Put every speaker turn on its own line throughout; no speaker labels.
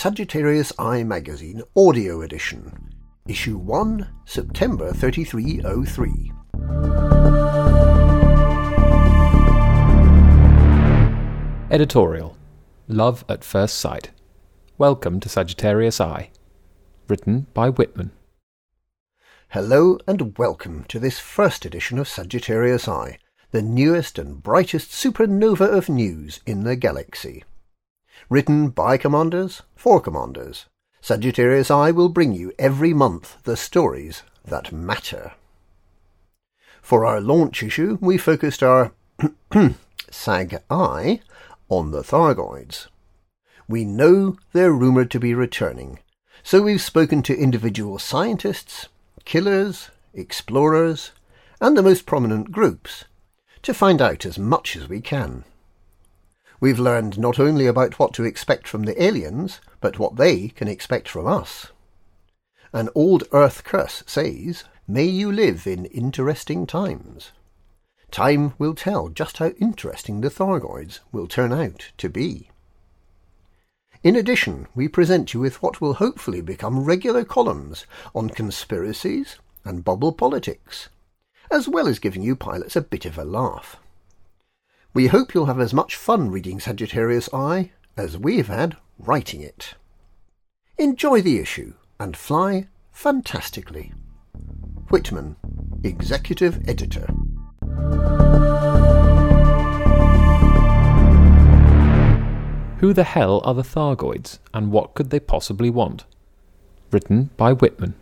Sagittarius Eye Magazine Audio Edition, Issue 1, September 3303.
Editorial Love at First Sight. Welcome to Sagittarius Eye. Written by Whitman.
Hello and welcome to this first edition of Sagittarius Eye, the newest and brightest supernova of news in the galaxy. Written by commanders for commanders, Sagittarius Eye will bring you every month the stories that matter. For our launch issue, we focused our SAG-I on the Thargoids. We know they're rumoured to be returning, so we've spoken to individual scientists, killers, explorers, and the most prominent groups to find out as much as we can. We've learned not only about what to expect from the aliens, but what they can expect from us. An old Earth curse says, May you live in interesting times. Time will tell just how interesting the Thargoids will turn out to be. In addition, we present you with what will hopefully become regular columns on conspiracies and bubble politics, as well as giving you pilots a bit of a laugh. We hope you'll have as much fun reading Sagittarius Eye as we've had writing it. Enjoy the issue and fly fantastically. Whitman, Executive Editor.
Who the hell are the Thargoids, and what could they possibly want? Written by Whitman.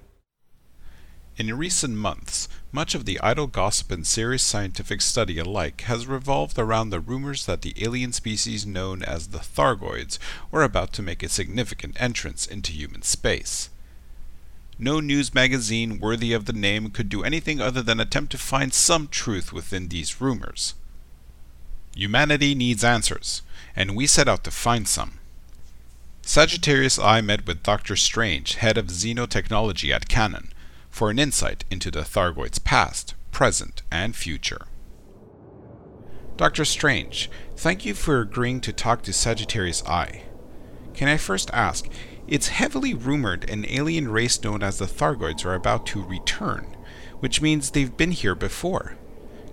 In recent months, much of the idle gossip and serious scientific study alike has revolved around the rumors that the alien species known as the Thargoids were about to make a significant entrance into human space. No news magazine worthy of the name could do anything other than attempt to find some truth within these rumors. Humanity needs answers, and we set out to find some. Sagittarius Eye met with Dr. Strange, head of xenotechnology at Canonn, for an insight into the Thargoids' past, present, and future. Dr. Strange, thank you for agreeing to talk to Sagittarius Eye. Can I first ask, it's heavily rumored an alien race known as the Thargoids are about to return, which means they've been here before.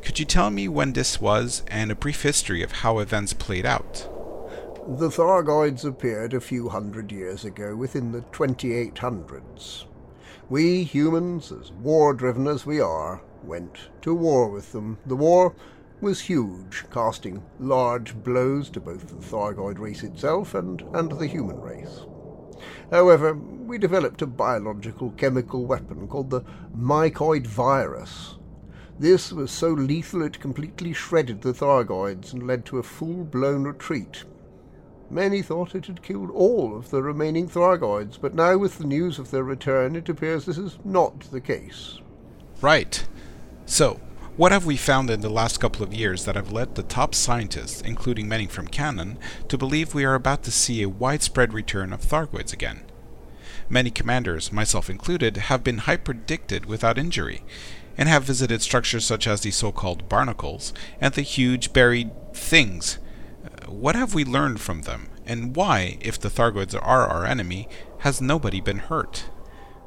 Could you tell me when this was and a brief history of how events played out?
The Thargoids appeared a few hundred years ago, within the 2800s. We humans, as war driven as we are, went to war with them. The war was huge, casting large blows to both the Thargoid race itself and, and the human race. However, we developed a biological chemical weapon called the mycoid virus. This was so lethal it completely shredded the Thargoids and led to a full blown retreat. Many thought it had killed all of the remaining Thargoids, but now with the news of their return, it appears this is not the case.
Right. So, what have we found in the last couple of years that have led the top scientists, including many from Canonn, to believe we are about to see a widespread return of Thargoids again? Many commanders, myself included, have been hyperdicted without injury, and have visited structures such as the so-called barnacles and the huge buried things what have we learned from them, and why, if the Thargoids are our enemy, has nobody been hurt?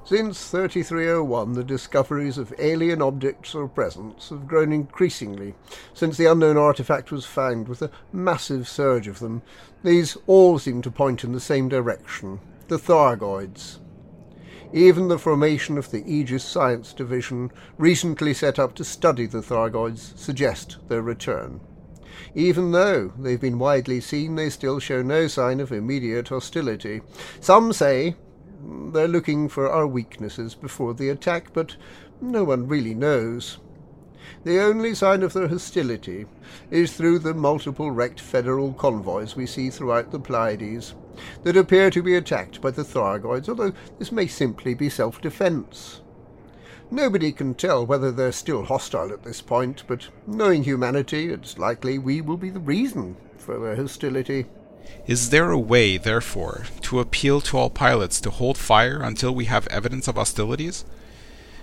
Since 3301, the discoveries of alien objects or presence have grown increasingly, since the unknown artifact was found with a massive surge of them. These all seem to point in the same direction the Thargoids. Even the formation of the Aegis Science Division, recently set up to study the Thargoids, suggest their return. Even though they've been widely seen, they still show no sign of immediate hostility. Some say they're looking for our weaknesses before the attack, but no one really knows. The only sign of their hostility is through the multiple wrecked federal convoys we see throughout the Pleiades that appear to be attacked by the Thargoids, although this may simply be self-defense. Nobody can tell whether they're still hostile at this point, but knowing humanity, it's likely we will be the reason for their hostility.
Is there a way, therefore, to appeal to all pilots to hold fire until we have evidence of hostilities?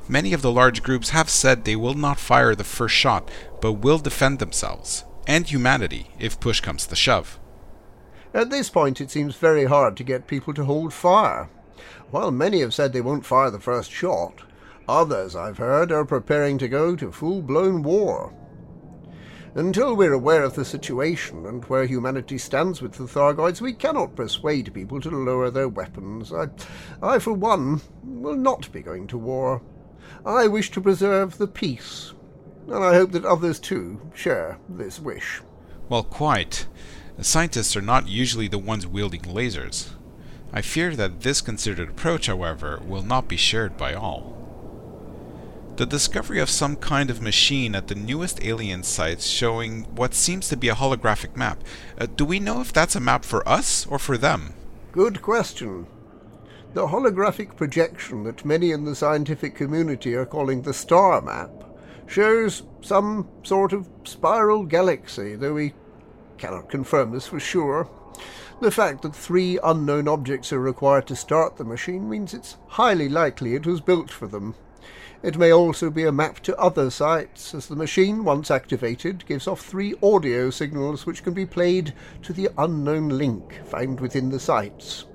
Many of the large groups have said they will not fire the first shot, but will defend themselves, and humanity, if push comes to shove.
At this point, it seems very hard to get people to hold fire. While many have said they won't fire the first shot, others, I've heard, are preparing to go to full blown war. Until we're aware of the situation and where humanity stands with the Thargoids, we cannot persuade people to lower their weapons. I, I, for one, will not be going to war. I wish to preserve the peace, and I hope that others too share this wish.
Well, quite. Scientists are not usually the ones wielding lasers. I fear that this considered approach, however, will not be shared by all. The discovery of some kind of machine at the newest alien sites showing what seems to be a holographic map. Uh, do we know if that's a map for us or for them?
Good question. The holographic projection that many in the scientific community are calling the star map shows some sort of spiral galaxy, though we cannot confirm this for sure. The fact that three unknown objects are required to start the machine means it's highly likely it was built for them. It may also be a map to other sites, as the machine, once activated, gives off three audio signals which can be played to the unknown link found within the sites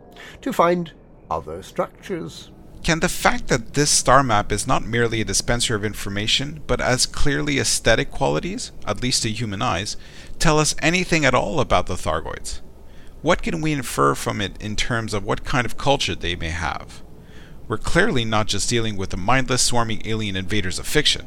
to find other structures.
Can the fact that this star map is not merely a dispenser of information, but has clearly aesthetic qualities, at least to human eyes, tell us anything at all about the Thargoids? What can we infer from it in terms of what kind of culture they may have? We're clearly not just dealing with the mindless swarming alien invaders of fiction.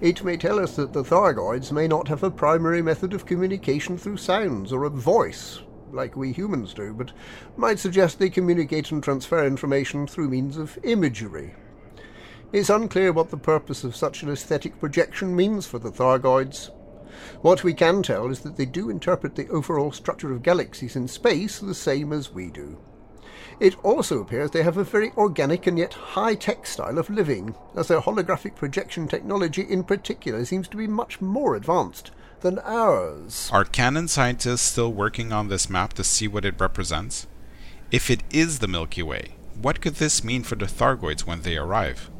It may tell us that the Thargoids may not have a primary method of communication through sounds or a voice, like we humans do, but might suggest they communicate and transfer information through means of imagery. It's unclear what the purpose of such an aesthetic projection means for the Thargoids. What we can tell is that they do interpret the overall structure of galaxies in space the same as we do. It also appears they have a very organic and yet high-tech style of living, as their holographic projection technology in particular seems to be much more advanced than ours.
Are Canonn scientists still working on this map to see what it represents? If it is the Milky Way, what could this mean for the Thargoids when they arrive?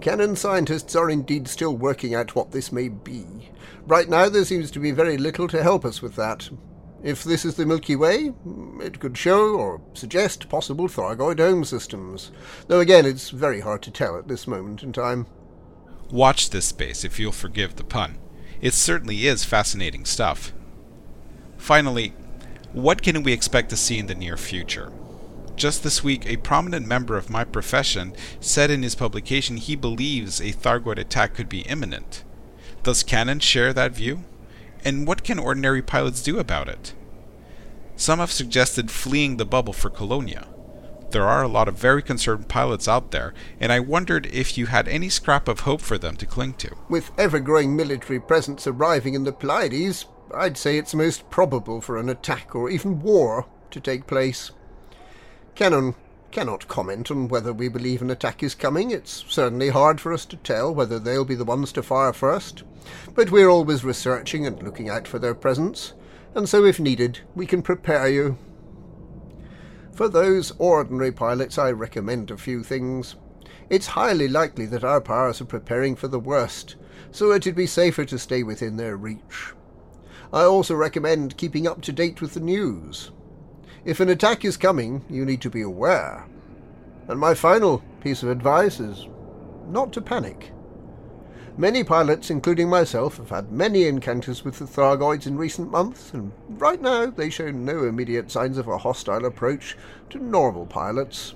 Canonn scientists are indeed still working out what this may be. Right now there seems to be very little to help us with that. If this is the Milky Way, it could show or suggest possible Thargoid home systems, though again it's very hard to tell at this moment in time.
Watch this space, if you'll forgive the pun. It certainly is fascinating stuff. Finally, what can we expect to see in the near future? Just this week, a prominent member of my profession said in his publication he believes a Thargoid attack could be imminent. Does Canonn share that view? And what can ordinary pilots do about it? Some have suggested fleeing the bubble for Colonia. There are a lot of very concerned pilots out there, and I wondered if you had any scrap of hope for them to cling to.
With ever growing military presence arriving in the Pleiades, I'd say it's most probable for an attack or even war to take place. Canonn cannot comment on whether we believe an attack is coming. It's certainly hard for us to tell whether they'll be the ones to fire first, but we're always researching and looking out for their presence, and so if needed, we can prepare you. For those ordinary pilots, I recommend a few things. It's highly likely that our powers are preparing for the worst, so it'd be safer to stay within their reach. I also recommend keeping up to date with the news. If an attack is coming, you need to be aware. And my final piece of advice is not to panic. Many pilots, including myself, have had many encounters with the Thargoids in recent months, and right now they show no immediate signs of a hostile approach to normal pilots.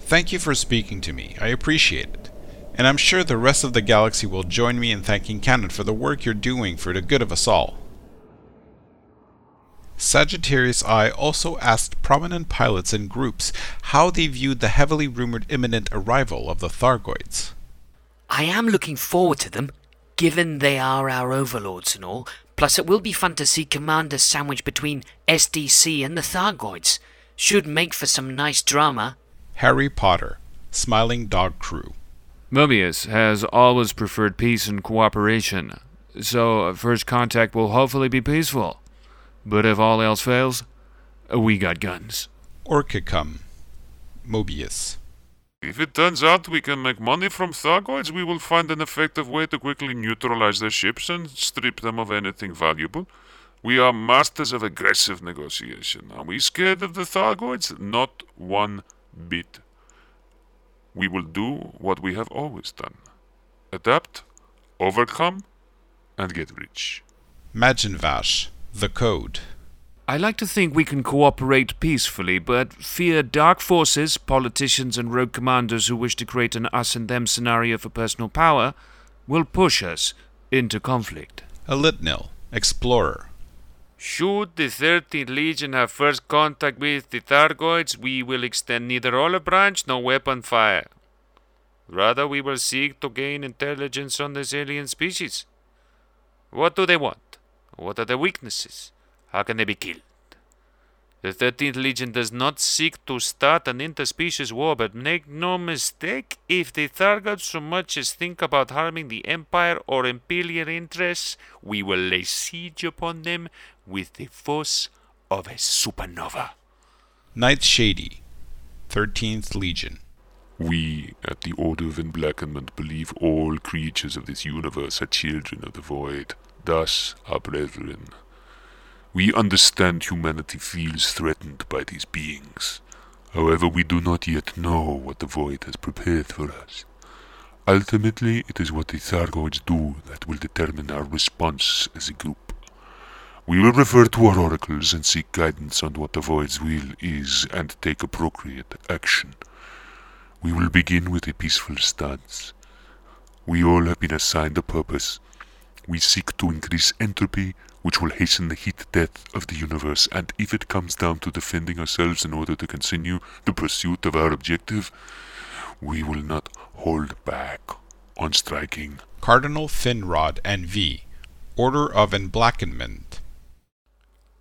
Thank you for speaking to me. I appreciate it. And I'm sure the rest of the galaxy will join me in thanking Canonn for the work you're doing for the good of us all. Sagittarius Eye also asked prominent pilots and groups how they viewed the heavily rumored imminent arrival of the Thargoids.
I am looking forward to them, given they are our overlords and all. Plus, it will be fun to see Commander sandwiched between SDC and the Thargoids. Should make for some nice drama.
Harry Potter, Smiling Dog Crew.
Mobius has always preferred peace and cooperation, so first contact will hopefully be peaceful. But if all else fails, uh, we got guns.
Orchicum, Mobius.
If it turns out we can make money from Thargoids, we will find an effective way to quickly neutralize their ships and strip them of anything valuable. We are masters of aggressive negotiation. Are we scared of the Thargoids? Not one bit. We will do what we have always done adapt, overcome, and get rich.
Majinvash, the code.
I like to think we can cooperate peacefully, but fear dark forces, politicians, and rogue commanders who wish to create an us and them scenario for personal power will push us into conflict.
Elitnil, explorer.
Should the 13th Legion have first contact with the Thargoids, we will extend neither olive branch nor weapon fire. Rather, we will seek to gain intelligence on this alien species. What do they want? What are their weaknesses? How can they be killed? The 13th Legion does not seek to start an interspecies war, but make no mistake, if the Thargoids so much as think about harming the Empire or Imperial interests, we will lay siege upon them with the force of a supernova.
Night Shady, 13th Legion.
We, at the Order of Enblackenment believe all creatures of this universe are children of the void, thus our brethren. We understand humanity feels threatened by these beings. However, we do not yet know what the void has prepared for us. Ultimately, it is what the Thargoids do that will determine our response as a group. We will refer to our oracles and seek guidance on what the void's will is and take appropriate action. We will begin with a peaceful stance. We all have been assigned a purpose. We seek to increase entropy, which will hasten the heat death of the universe, and if it comes down to defending ourselves in order to continue the pursuit of our objective, we will not hold back on striking.
Cardinal Finrod and V, Order of Emblackenment.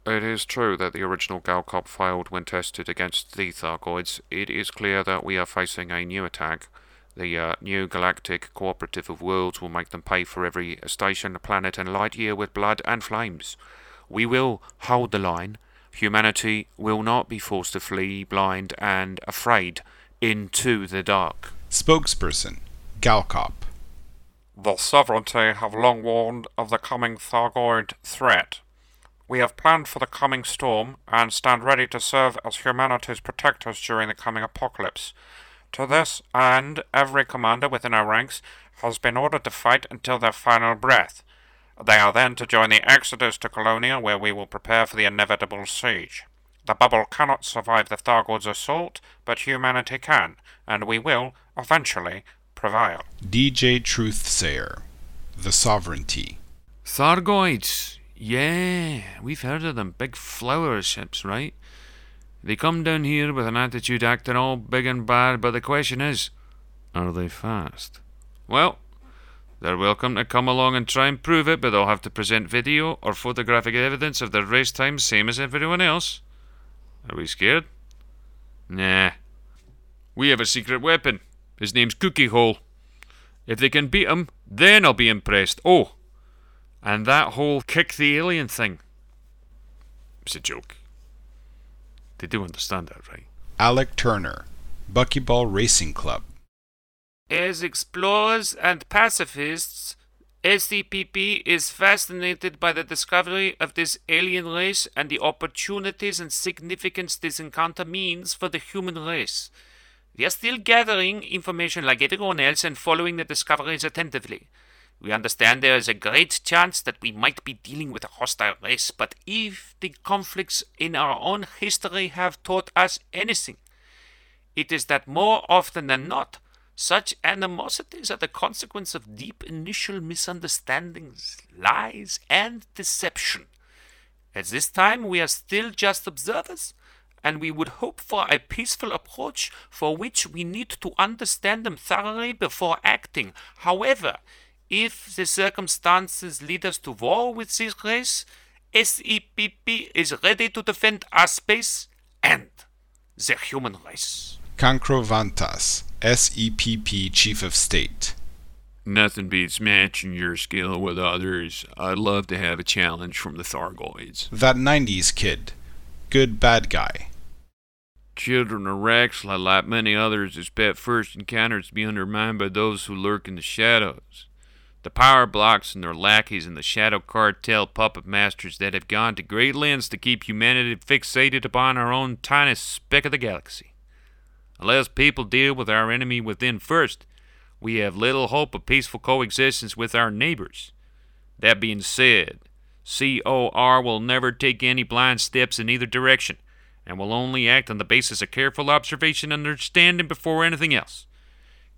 It is true that the original Galcop failed when tested against the Thargoids. It is clear that we are facing a new attack. The uh, new galactic cooperative of worlds will make them pay for every station, planet, and light year with blood and flames. We will hold the line. Humanity will not be forced to flee, blind and afraid, into the dark.
Spokesperson, Galcop.
The Sovereignty have long warned of the coming Thargoid threat. We have planned for the coming storm and stand ready to serve as humanity's protectors during the coming apocalypse. To this end, every commander within our ranks has been ordered to fight until their final breath. They are then to join the exodus to Colonia, where we will prepare for the inevitable siege. The bubble cannot survive the Thargoids' assault, but humanity can, and we will, eventually, prevail.
DJ Truthsayer, The Sovereignty.
Thargoids. Yeah, we've heard of them. Big flower ships, right? They come down here with an attitude acting all big and bad, but the question is, are they fast? Well, they're welcome to come along and try and prove it, but they'll have to present video or photographic evidence of their race time, same as everyone else. Are we scared? Nah. We have a secret weapon. His name's Cookie Hole. If they can beat him, then I'll be impressed. Oh, and that whole kick the alien thing. It's a joke. They do understand that, right?
Alec Turner, Buckyball Racing Club.
As explorers and pacifists, SCPP is fascinated by the discovery of this alien race and the opportunities and significance this encounter means for the human race. We are still gathering information like everyone else and following the discoveries attentively. We understand there is a great chance that we might be dealing with a hostile race, but if the conflicts in our own history have taught us anything, it is that more often than not, such animosities are the consequence of deep initial misunderstandings, lies, and deception. At this time, we are still just observers, and we would hope for a peaceful approach for which we need to understand them thoroughly before acting. However, if the circumstances lead us to war with this race, SEPP is ready to defend our space and the human race.
Cancrovantas, SEPP Chief of State.
Nothing beats matching your skill with others. I'd love to have a challenge from the Thargoids.
That 90s kid. Good bad guy.
Children of Raxxla, like many others, expect first encounters to be undermined by those who lurk in the shadows.
The power blocks and their lackeys and the shadow cartel puppet masters that have gone to great lengths to keep humanity fixated upon our own tiny speck of the galaxy. Unless people deal with our enemy within first, we have little hope of peaceful coexistence with our neighbors. That being said, COR will never take any blind steps in either direction, and will only act on the basis of careful observation and understanding before anything else.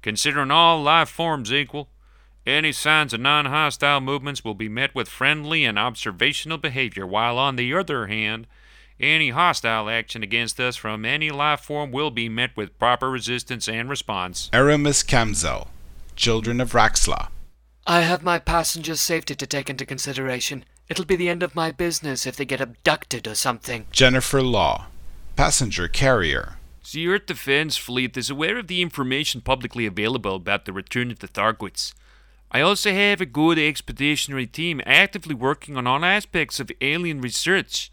Considering all life forms equal, any signs of non hostile movements will be met with friendly and observational behavior, while on the other hand, any hostile action against us from any life form will be met with proper resistance and response.
Aramis Kamzel, Children of Raxxla.
I have my passengers' safety to take into consideration. It'll be the end of my business if they get abducted or something.
Jennifer Law, Passenger Carrier.
The Earth Defense Fleet is aware of the information publicly available about the return of the Thargoids. I also have a good expeditionary team actively working on all aspects of alien research.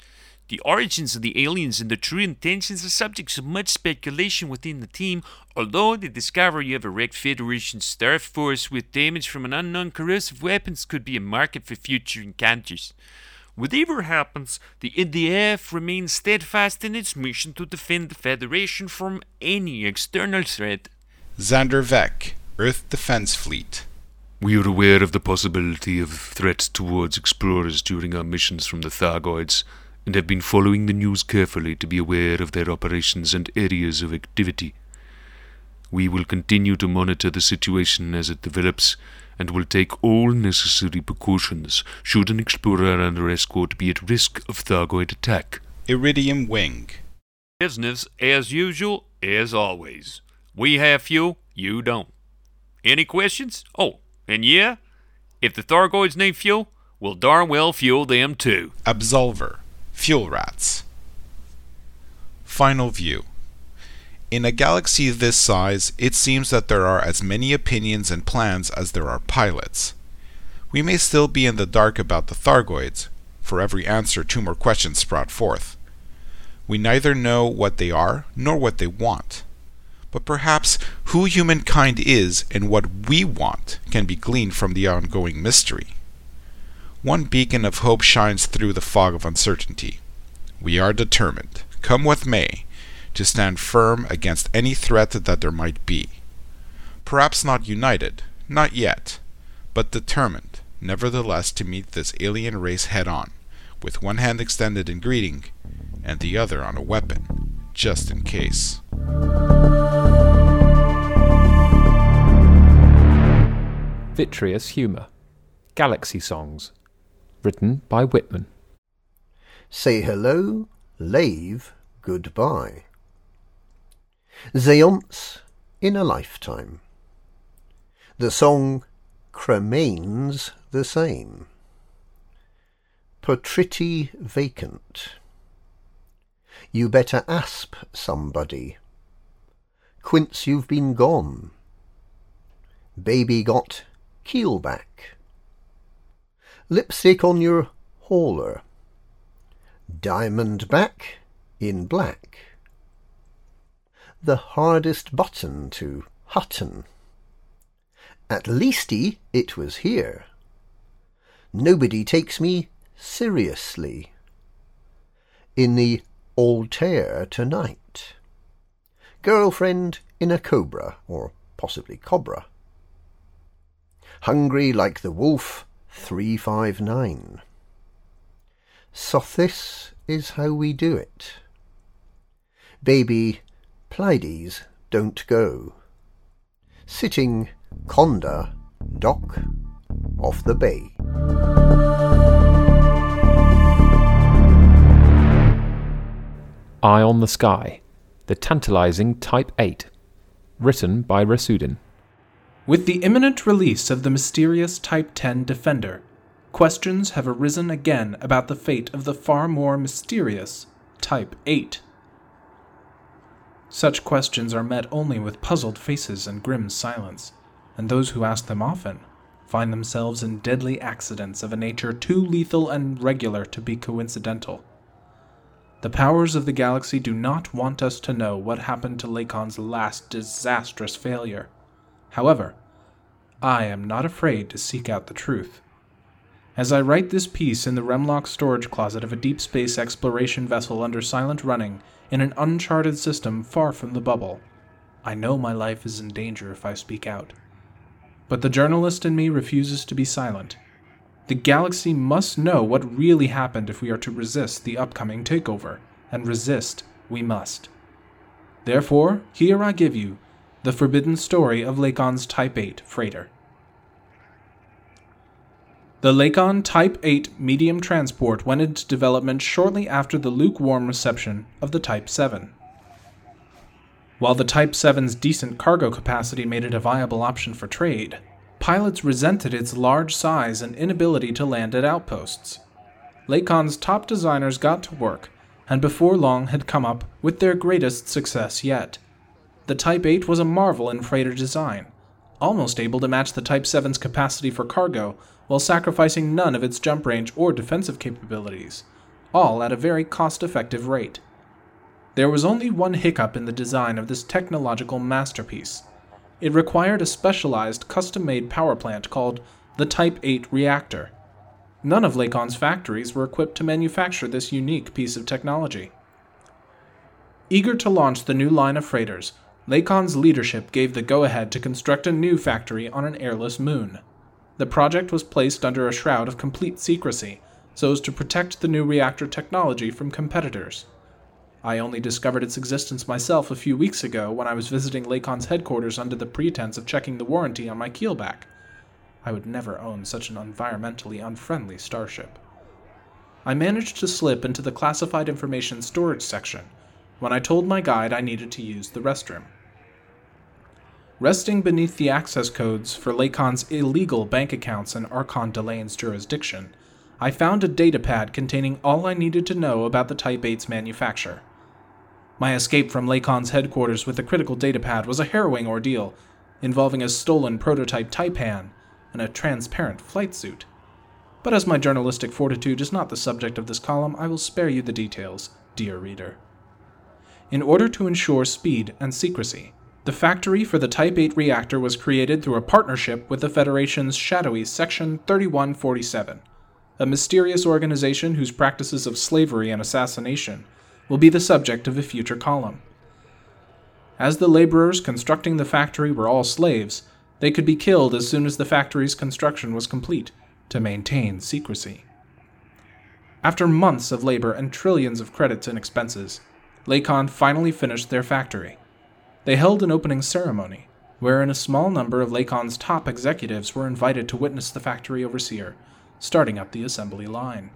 The origins of the aliens and the true intentions are subjects of much speculation within the team, although the discovery of a wrecked Federation star force with damage from an unknown corrosive weapons could be a market for future encounters. Whatever happens, the NDF remains steadfast in its mission to defend the Federation from any external threat.
Xander Vec, Earth Defense Fleet.
We are aware of the possibility of threats towards explorers during our missions from the Thargoids, and have been following the news carefully to be aware of their operations and areas of activity. We will continue to monitor the situation as it develops, and will take all necessary precautions should an explorer under escort be at risk of Thargoid attack.
Iridium Wing.
Business as usual, as always. We have fuel, you don't. Any questions? Oh, and yeah, if the Thargoids need fuel, we'll darn well fuel them too.
Absolver, Fuel Rats. Final View. In a galaxy this size, it seems that there are as many opinions and plans as there are pilots. We may still be in the dark about the Thargoids. For every answer, two more questions sprout forth. We neither know what they are nor what they want. But perhaps who humankind is and what we want can be gleaned from the ongoing mystery. One beacon of hope shines through the fog of uncertainty. We are determined, come what may, to stand firm against any threat that there might be. Perhaps not united, not yet, but determined, nevertheless, to meet this alien race head on, with one hand extended in greeting, and the other on a weapon, just in case.
Vitreous Humour. Galaxy Songs. Written by Whitman.
Say hello, lave goodbye. Seance in a lifetime. The song remains the same. Portriti vacant. You better asp somebody. Quince you've been gone. Baby got keelback. Lipstick on your hauler. Diamond back in black. The hardest button to Hutton. At Leesti it was here. Nobody takes me seriously. In the Altair tonight. Girlfriend in a cobra, or possibly cobra. Hungry like the wolf, 359. Sothis is how we do it. Baby, Pleiades don't go. Sitting Conda, dock, off the bay.
Eye on the Sky. The Tantalizing Type 8. Written by Rasudin.
With the imminent release of the mysterious Type 10 Defender, questions have arisen again about the fate of the far more mysterious Type 8. Such questions are met only with puzzled faces and grim silence, and those who ask them often find themselves in deadly accidents of a nature too lethal and regular to be coincidental. The powers of the galaxy do not want us to know what happened to Lakon's last disastrous failure. However, I am not afraid to seek out the truth. As I write this piece in the Remlok storage closet of a deep space exploration vessel under silent running in an uncharted system far from the bubble, I know my life is in danger if I speak out. But the journalist in me refuses to be silent. The galaxy must know what really happened if we are to resist the upcoming takeover, and resist we must. Therefore, here I give you the forbidden story of Lakon's Type 8 freighter. The Lakon Type 8 medium transport went into development shortly after the lukewarm reception of the Type 7. While the Type 7's decent cargo capacity made it a viable option for trade, pilots resented its large size and inability to land at outposts. Lakon's top designers got to work, and before long had come up with their greatest success yet. The Type 8 was a marvel in freighter design, almost able to match the Type 7's capacity for cargo while sacrificing none of its jump range or defensive capabilities, all at a very cost effective rate. There was only one hiccup in the design of this technological masterpiece. It required a specialized, custom made power plant called the Type 8 reactor. None of Lakon's factories were equipped to manufacture this unique piece of technology. Eager to launch the new line of freighters, Lakon's leadership gave the go ahead to construct a new factory on an airless moon. The project was placed under a shroud of complete secrecy, so as to protect the new reactor technology from competitors. I only discovered its existence myself a few weeks ago when I was visiting Lakon's headquarters under the pretense of checking the warranty on my keelback. I would never own such an environmentally unfriendly starship. I managed to slip into the classified information storage section when I told my guide I needed to use the restroom. Resting beneath the access codes for Lakon's illegal bank accounts in Archon Delaine's jurisdiction, I found a datapad containing all I needed to know about the Type 8's manufacture. My escape from Lakon's headquarters with the critical datapad was a harrowing ordeal, involving a stolen prototype Taipan and a transparent flight suit. But as my journalistic fortitude is not the subject of this column, I will spare you the details, dear reader. In order to ensure speed and secrecy, the factory for the Type 8 reactor was created through a partnership with the Federation's shadowy Section 3147, a mysterious organization whose practices of slavery and assassination will be the subject of a future column. As the laborers constructing the factory were all slaves, they could be killed as soon as the factory's construction was complete to maintain secrecy. After months of labor and trillions of credits and expenses, Lakon finally finished their factory they held an opening ceremony, wherein a small number of Lakon's top executives were invited to witness the factory overseer, starting up the assembly line.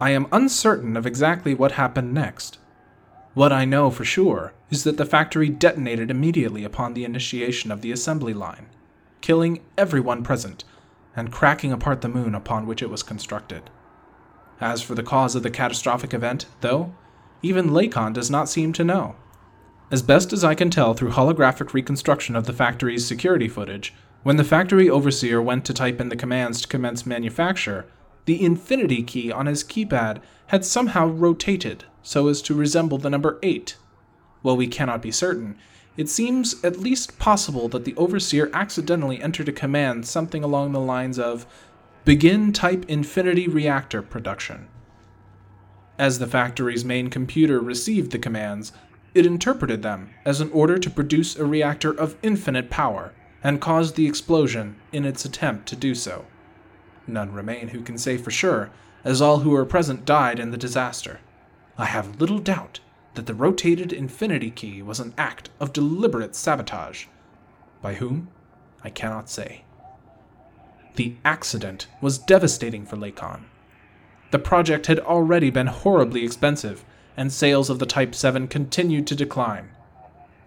I am uncertain of exactly what happened next. What I know for sure is that the factory detonated immediately upon the initiation of the assembly line, killing everyone present and cracking apart the moon upon which it was constructed. As for the cause of the catastrophic event, though, even Lakon does not seem to know. As best as I can tell through holographic reconstruction of the factory's security footage, when the factory overseer went to type in the commands to commence manufacture, the infinity key on his keypad had somehow rotated so as to resemble the number 8. While we cannot be certain, it seems at least possible that the overseer accidentally entered a command something along the lines of Begin type infinity reactor production. As the factory's main computer received the commands, it interpreted them as an order to produce a reactor of infinite power and caused the explosion in its attempt to do so. None remain who can say for sure, as all who were present died in the disaster. I have little doubt that the rotated infinity key was an act of deliberate sabotage. By whom? I cannot say. The accident was devastating for Lakon. The project had already been horribly expensive, and sales of the Type 7 continued to decline.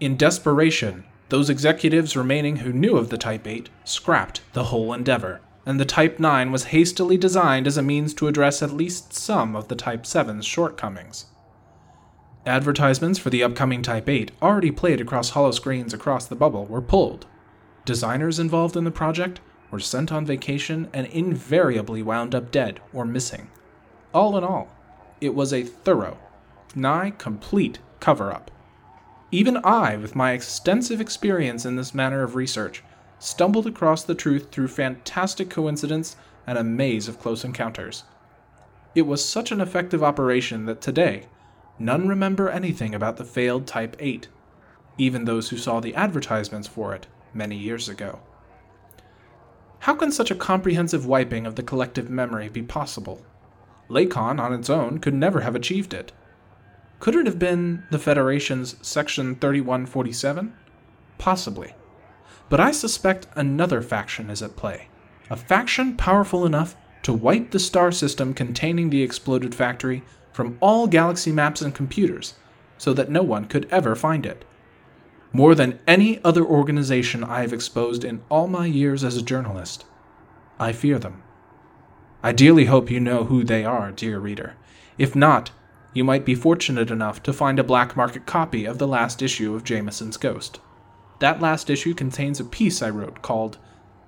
In desperation, those executives remaining who knew of the Type 8 scrapped the whole endeavor, and the Type 9 was hastily designed as a means to address at least some of the Type 7's shortcomings. Advertisements for the upcoming Type 8, already played across hollow screens across the bubble, were pulled. Designers involved in the project were sent on vacation and invariably wound up dead or missing. All in all, it was a thorough nigh complete cover up. Even I, with my extensive experience in this manner of research, stumbled across the truth through fantastic coincidence and a maze of close encounters. It was such an effective operation that today, none remember anything about the failed Type 8, even those who saw the advertisements for it many years ago. How can such a comprehensive wiping of the collective memory be possible? Lakon on its own could never have achieved it. Could it have been the Federation's Section 3147? Possibly. But I suspect another faction is at play. A faction powerful enough to wipe the star system containing the exploded factory from all galaxy maps and computers so that no one could ever find it. More than any other organization I have exposed in all my years as a journalist, I fear them. I dearly hope you know who they are, dear reader. If not, you might be fortunate enough to find a black market copy of the last issue of Jameson's Ghost. That last issue contains a piece I wrote called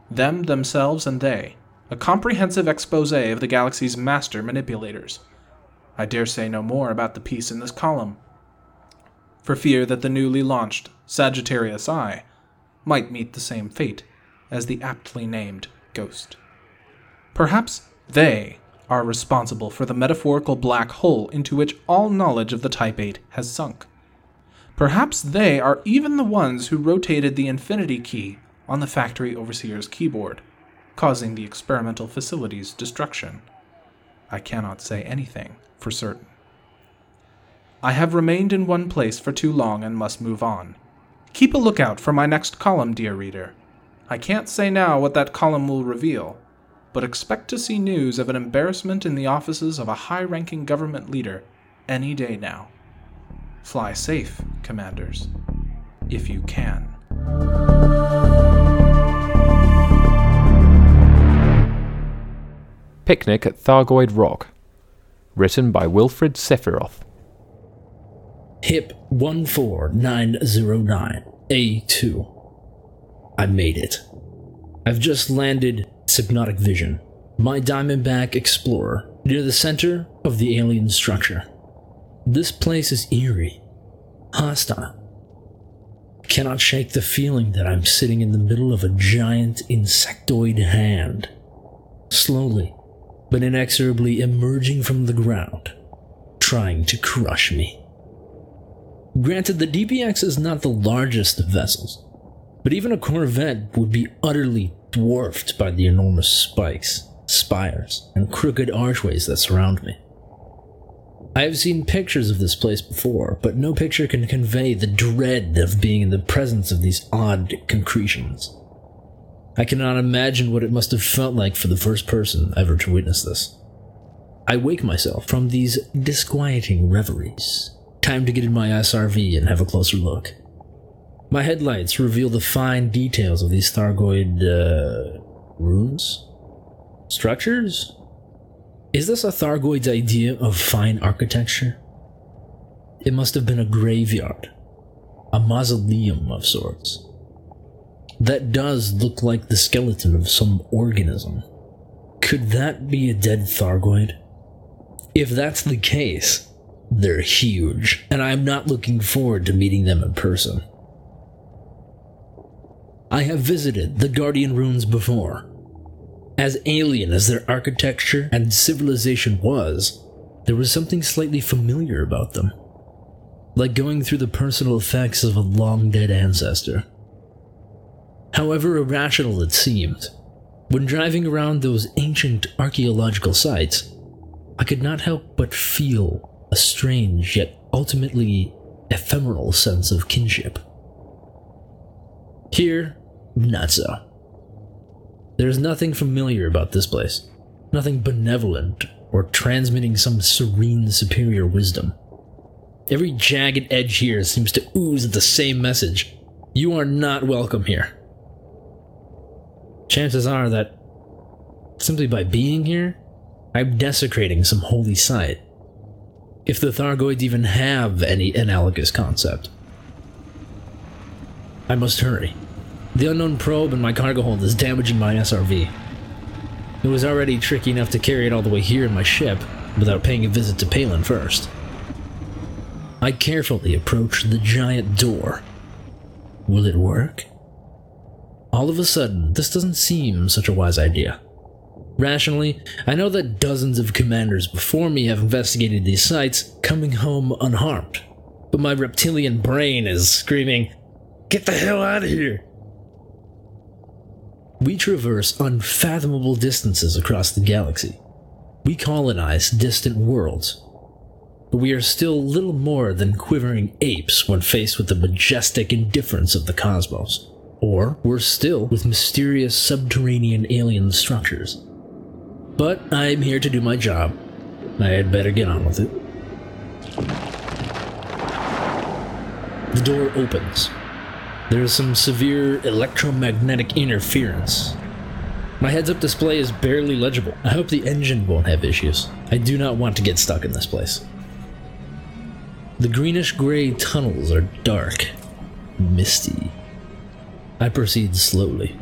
Them, Themselves, and They, a comprehensive expose of the galaxy's master manipulators. I dare say no more about the piece in this column, for fear that the newly launched Sagittarius Eye might meet the same fate as the aptly named Ghost. Perhaps they are responsible for the metaphorical black hole into which all knowledge of the Type 8 has sunk. Perhaps they are even the ones who rotated the infinity key on the factory overseer's keyboard, causing the experimental facility's destruction. I cannot say anything for certain. I have remained in one place for too long and must move on. Keep a lookout for my next column, dear reader. I can't say now what that column will reveal, but expect to see news of an embarrassment in the offices of a high ranking government leader any day now. Fly safe, commanders, if you can.
Picnic at Thargoid Rock. Written by Wilfred Sephiroth.
HIP 14909 A2. I made it. I've just landed Hypnotic Vision, my Diamondback Explorer, near the center of the alien structure. This place is eerie, hostile. Cannot shake the feeling that I'm sitting in the middle of a giant insectoid hand, slowly but inexorably emerging from the ground, trying to crush me. Granted, the DBX is not the largest of vessels, but even a Corvette would be utterly dwarfed by the enormous spikes, spires, and crooked archways that surround me. I have seen pictures of this place before, but no picture can convey the dread of being in the presence of these odd concretions. I cannot imagine what it must have felt like for the first person ever to witness this. I wake myself from these disquieting reveries. Time to get in my SRV and have a closer look. My headlights reveal the fine details of these Thargoid, uh, runes? Structures? Is this a Thargoid's idea of fine architecture? It must have been a graveyard, a mausoleum of sorts. That does look like the skeleton of some organism. Could that be a dead Thargoid? If that's the case, they're huge, and I'm not looking forward to meeting them in person. I have visited the Guardian ruins before. As alien as their architecture and civilization was, there was something slightly familiar about them. Like going through the personal effects of a long dead ancestor. However irrational it seemed, when driving around those ancient archaeological sites, I could not help but feel a strange yet ultimately ephemeral sense of kinship. Here, not so. There's nothing familiar about this place, nothing benevolent or transmitting some serene superior wisdom. Every jagged edge here seems to ooze the same message you are not welcome here. Chances are that simply by being here, I'm desecrating some holy site. If the Thargoids even have any analogous concept. I must hurry. The unknown probe in my cargo hold is damaging my SRV. It was already tricky enough to carry it all the way here in my ship without paying a visit to Palin first. I carefully approach the giant door. Will it work? All of a sudden, this doesn't seem such a wise idea. Rationally, I know that dozens of commanders before me have investigated these sites, coming home unharmed. But my reptilian brain is screaming, Get the hell out of here! We traverse unfathomable distances across the galaxy. We colonize distant worlds. But we are still little more than quivering apes when faced with the majestic indifference of the cosmos. Or we're still with mysterious subterranean alien structures. But I'm here to do my job. I had better get on with it. The door opens. There is some severe electromagnetic interference. My heads up display is barely legible. I hope the engine won't have issues. I do not want to get stuck in this place. The greenish gray tunnels are dark, misty. I proceed slowly.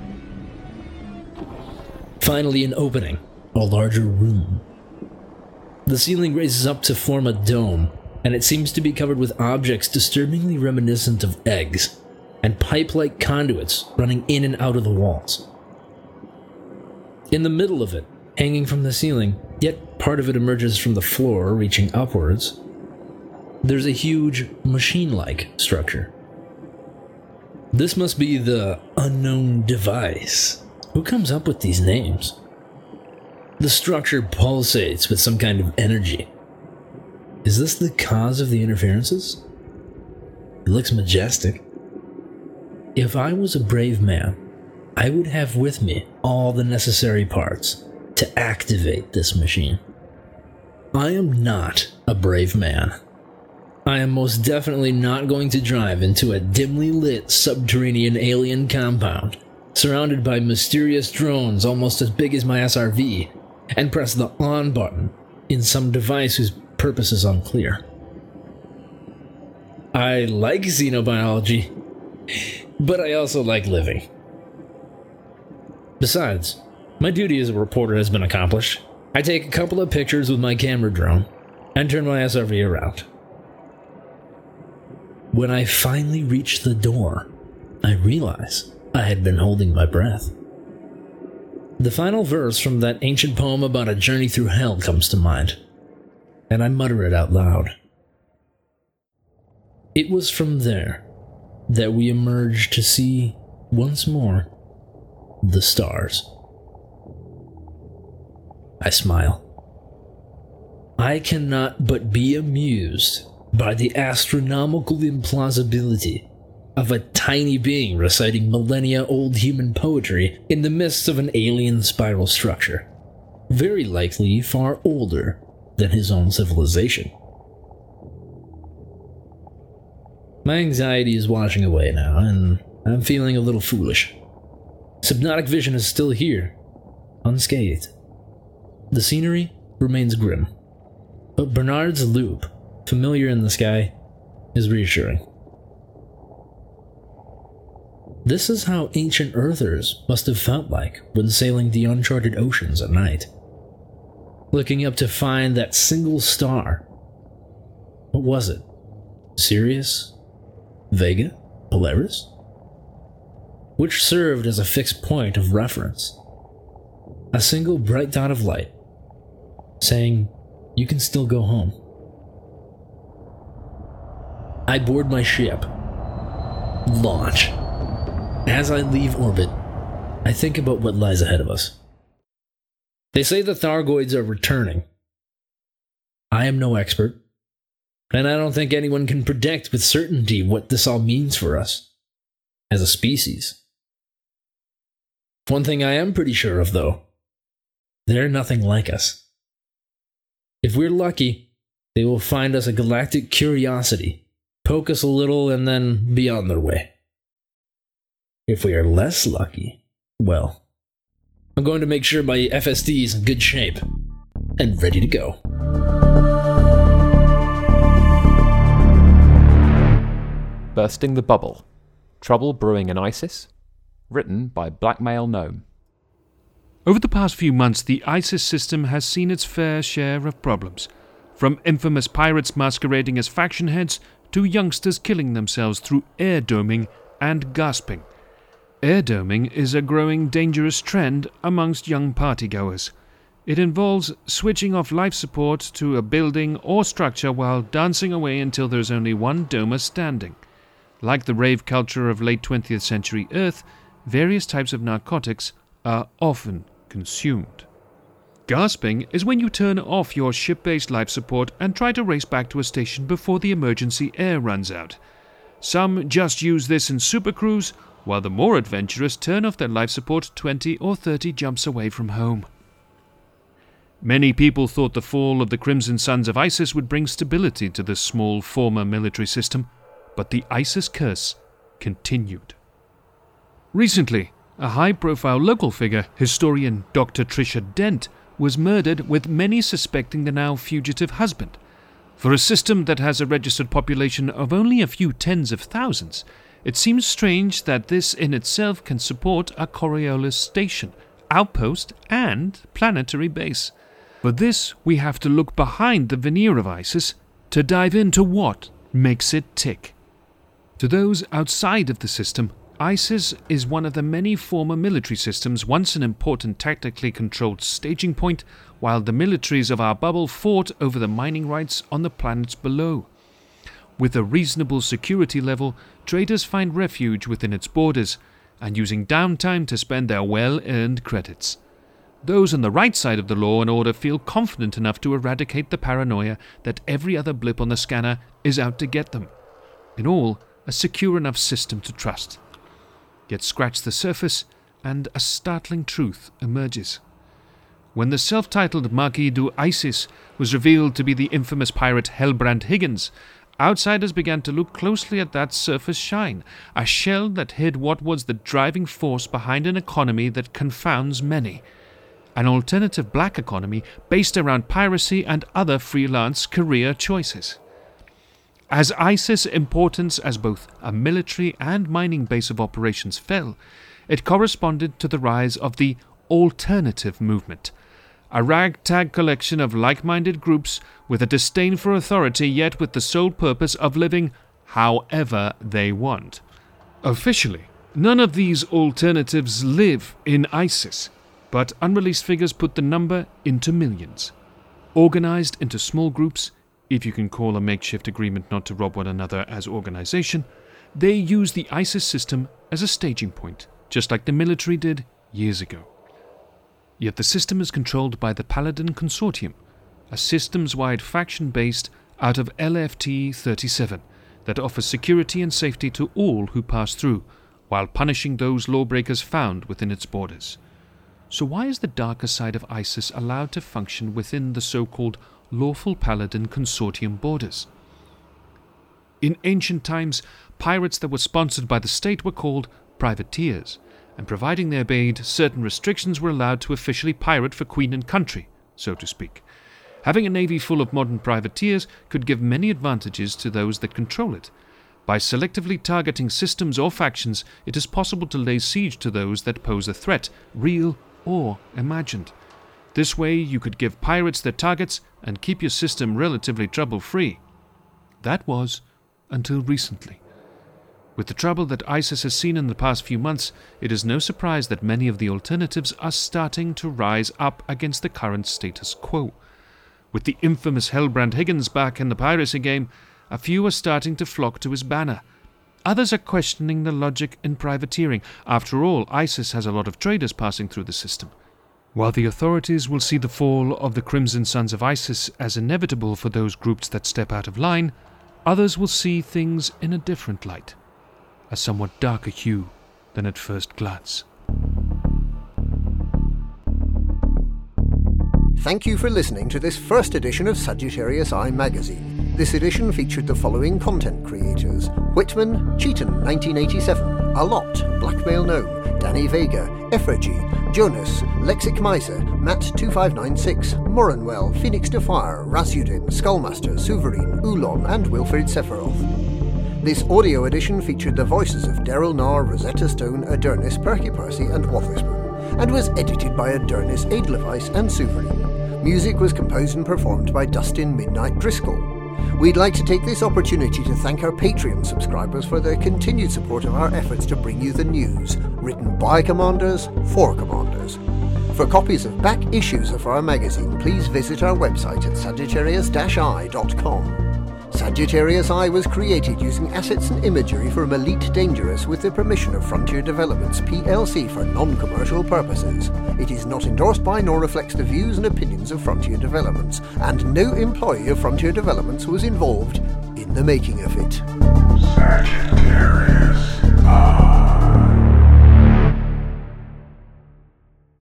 Finally, an opening, a larger room. The ceiling raises up to form a dome, and it seems to be covered with objects disturbingly reminiscent of eggs, and pipe like conduits running in and out of the walls. In the middle of it, hanging from the ceiling, yet part of it emerges from the floor, reaching upwards, there's a huge machine like structure. This must be the unknown device. Who comes up with these names? The structure pulsates with some kind of energy. Is this the cause of the interferences? It looks majestic. If I was a brave man, I would have with me all the necessary parts to activate this machine. I am not a brave man. I am most definitely not going to drive into a dimly lit subterranean alien compound, surrounded by mysterious drones almost as big as my SRV, and press the on button in some device whose purpose is unclear. I like xenobiology, but I also like living. Besides, my duty as a reporter has been accomplished. I take a couple of pictures with my camera drone and turn my SRV around. When I finally reach the door, I realize I had been holding my breath. The final verse from that ancient poem about a journey through hell comes to mind, and I mutter it out loud. It was from there that we emerge to see, once more, the stars. I smile. I cannot but be amused by the astronomical implausibility of a tiny being reciting millennia old human poetry in the midst of an alien spiral structure, very likely far older than his own civilization. My anxiety is washing away now, and I'm feeling a little foolish. Hypnotic vision is still here, unscathed. The scenery remains grim, but Barnard's Loop familiar in the sky, is reassuring. This is how ancient Earthers must have felt like when sailing the uncharted oceans at night. Looking up to find that single star. What was it? Sirius? Vega? Polaris? Which served as a fixed point of reference. A single bright dot of light, saying, You can still go home. I board my ship. Launch. As I leave orbit, I think about what lies ahead of us. They say the Thargoids are returning. I am no expert, and I don't think anyone can predict with certainty what this all means for us as a species. One thing I am pretty sure of, though they're nothing like us. If we're lucky, they will find us a galactic curiosity poke us a little, and then be on their way. If we are less lucky, well, I'm going to make sure my FSD is in good shape and ready to go.
Bursting the Bubble Trouble Brewing in ISIS. Written by Blackmail Gnome.
Over the past few months, the ISIS system has seen its fair share of problems. From infamous pirates masquerading as faction heads to youngsters killing themselves through air doming and gasping.
Air doming is a growing dangerous trend amongst young partygoers. It involves switching off life support to a building or structure while dancing away until there's only one domer standing. Like the rave culture of late 20th century Earth, various types of narcotics are often consumed. Gasping is when you turn off your ship based life support and try to race back to a station before the emergency air runs out. Some just use this in supercruise, while the more adventurous turn off their life support 20 or 30 jumps away from home. Many people thought the fall of the Crimson Sons of ISIS would bring stability to this small former military system, but the ISIS curse continued. Recently, a high profile local figure, historian Dr. Tricia Dent, was murdered, with many suspecting the now fugitive husband. For a system that has a registered population of only a few tens of thousands, it seems strange that this in itself can support a Coriolis station, outpost, and planetary base. For this, we have to look behind the veneer of ISIS to dive into what makes it tick. To those outside of the system, ISIS is one of the many former military systems, once an important tactically controlled staging point, while the militaries of our bubble fought over the mining rights on the planets below. With a reasonable security level, traders find refuge within its borders, and using downtime to spend their well earned credits. Those on the right side of the law and order feel confident enough to eradicate the paranoia that every other blip on the scanner is out to get them. In all, a secure enough system to trust. Yet scratch the surface, and a startling truth emerges. When the self titled Marquis du Isis was revealed to be the infamous pirate Hellbrand Higgins, outsiders began to look closely at that surface shine, a shell that hid what was the driving force behind an economy that confounds many. An alternative black economy based around piracy and other freelance career choices. As ISIS' importance as both a military and mining base of operations fell, it corresponded to the rise of the alternative movement, a ragtag collection of like minded groups with a disdain for authority, yet with the sole purpose of living however they want. Officially, none of these alternatives live in ISIS, but unreleased figures put the number into millions. Organized into small groups, if you can call a makeshift agreement not to rob one another as organization, they use the ISIS system as a staging point, just like the military did years ago. Yet the system is controlled by the Paladin Consortium, a systems wide faction based out of LFT 37 that offers security and safety to all who pass through, while punishing those lawbreakers found within its borders. So, why is the darker side of ISIS allowed to function within the so called lawful paladin consortium borders. In ancient times, pirates that were sponsored by the state were called privateers, and providing they obeyed certain restrictions were allowed to officially pirate for queen and country, so to speak. Having a navy full of modern privateers could give many advantages to those that control it. By selectively targeting systems or factions, it is possible to lay siege to those that pose a threat, real or imagined. This way, you could give pirates their targets and keep your system relatively trouble free. That was until recently. With the trouble that ISIS has seen in the past few months, it is no surprise that many of the alternatives are starting to rise up against the current status quo. With the infamous Hellbrand Higgins back in the piracy game, a few are starting to flock to his banner. Others are questioning the logic in privateering. After all, ISIS has a lot of traders passing through the system. While the authorities will see the fall of the Crimson Sons of ISIS as inevitable for those groups that step out of line, others will see things in a different light, a somewhat darker hue than at first glance.
Thank you for listening to this first edition of Sagittarius Eye magazine. This edition featured the following content creators Whitman, Cheaton 1987, A Lot, Blackmail Gnome, Danny Vega, Effigy, Jonas, Lexic Miser, Matt2596, Moranwell, Phoenix Defire, Rasudin, Skullmaster, Suverine, Ulon, and Wilfred Sephiroth. This audio edition featured the voices of Daryl Nar, Rosetta Stone, Adernis, Perky Percy, and Wotherspoon, and was edited by Adernis, Edelweiss, and Suverine. Music was composed and performed by Dustin Midnight Driscoll. We'd like to take this opportunity to thank our Patreon subscribers for their continued support of our efforts to bring you the news, written by commanders for commanders. For copies of back issues of our magazine, please visit our website at sagittarius-eye.com. Sagittarius Eye was created using assets and imagery from Elite Dangerous with the permission of Frontier Developments plc for non-commercial purposes. It is not endorsed by nor reflects the views and opinions of Frontier Developments, and no employee of Frontier Developments was involved in the making of it.
Sagittarius.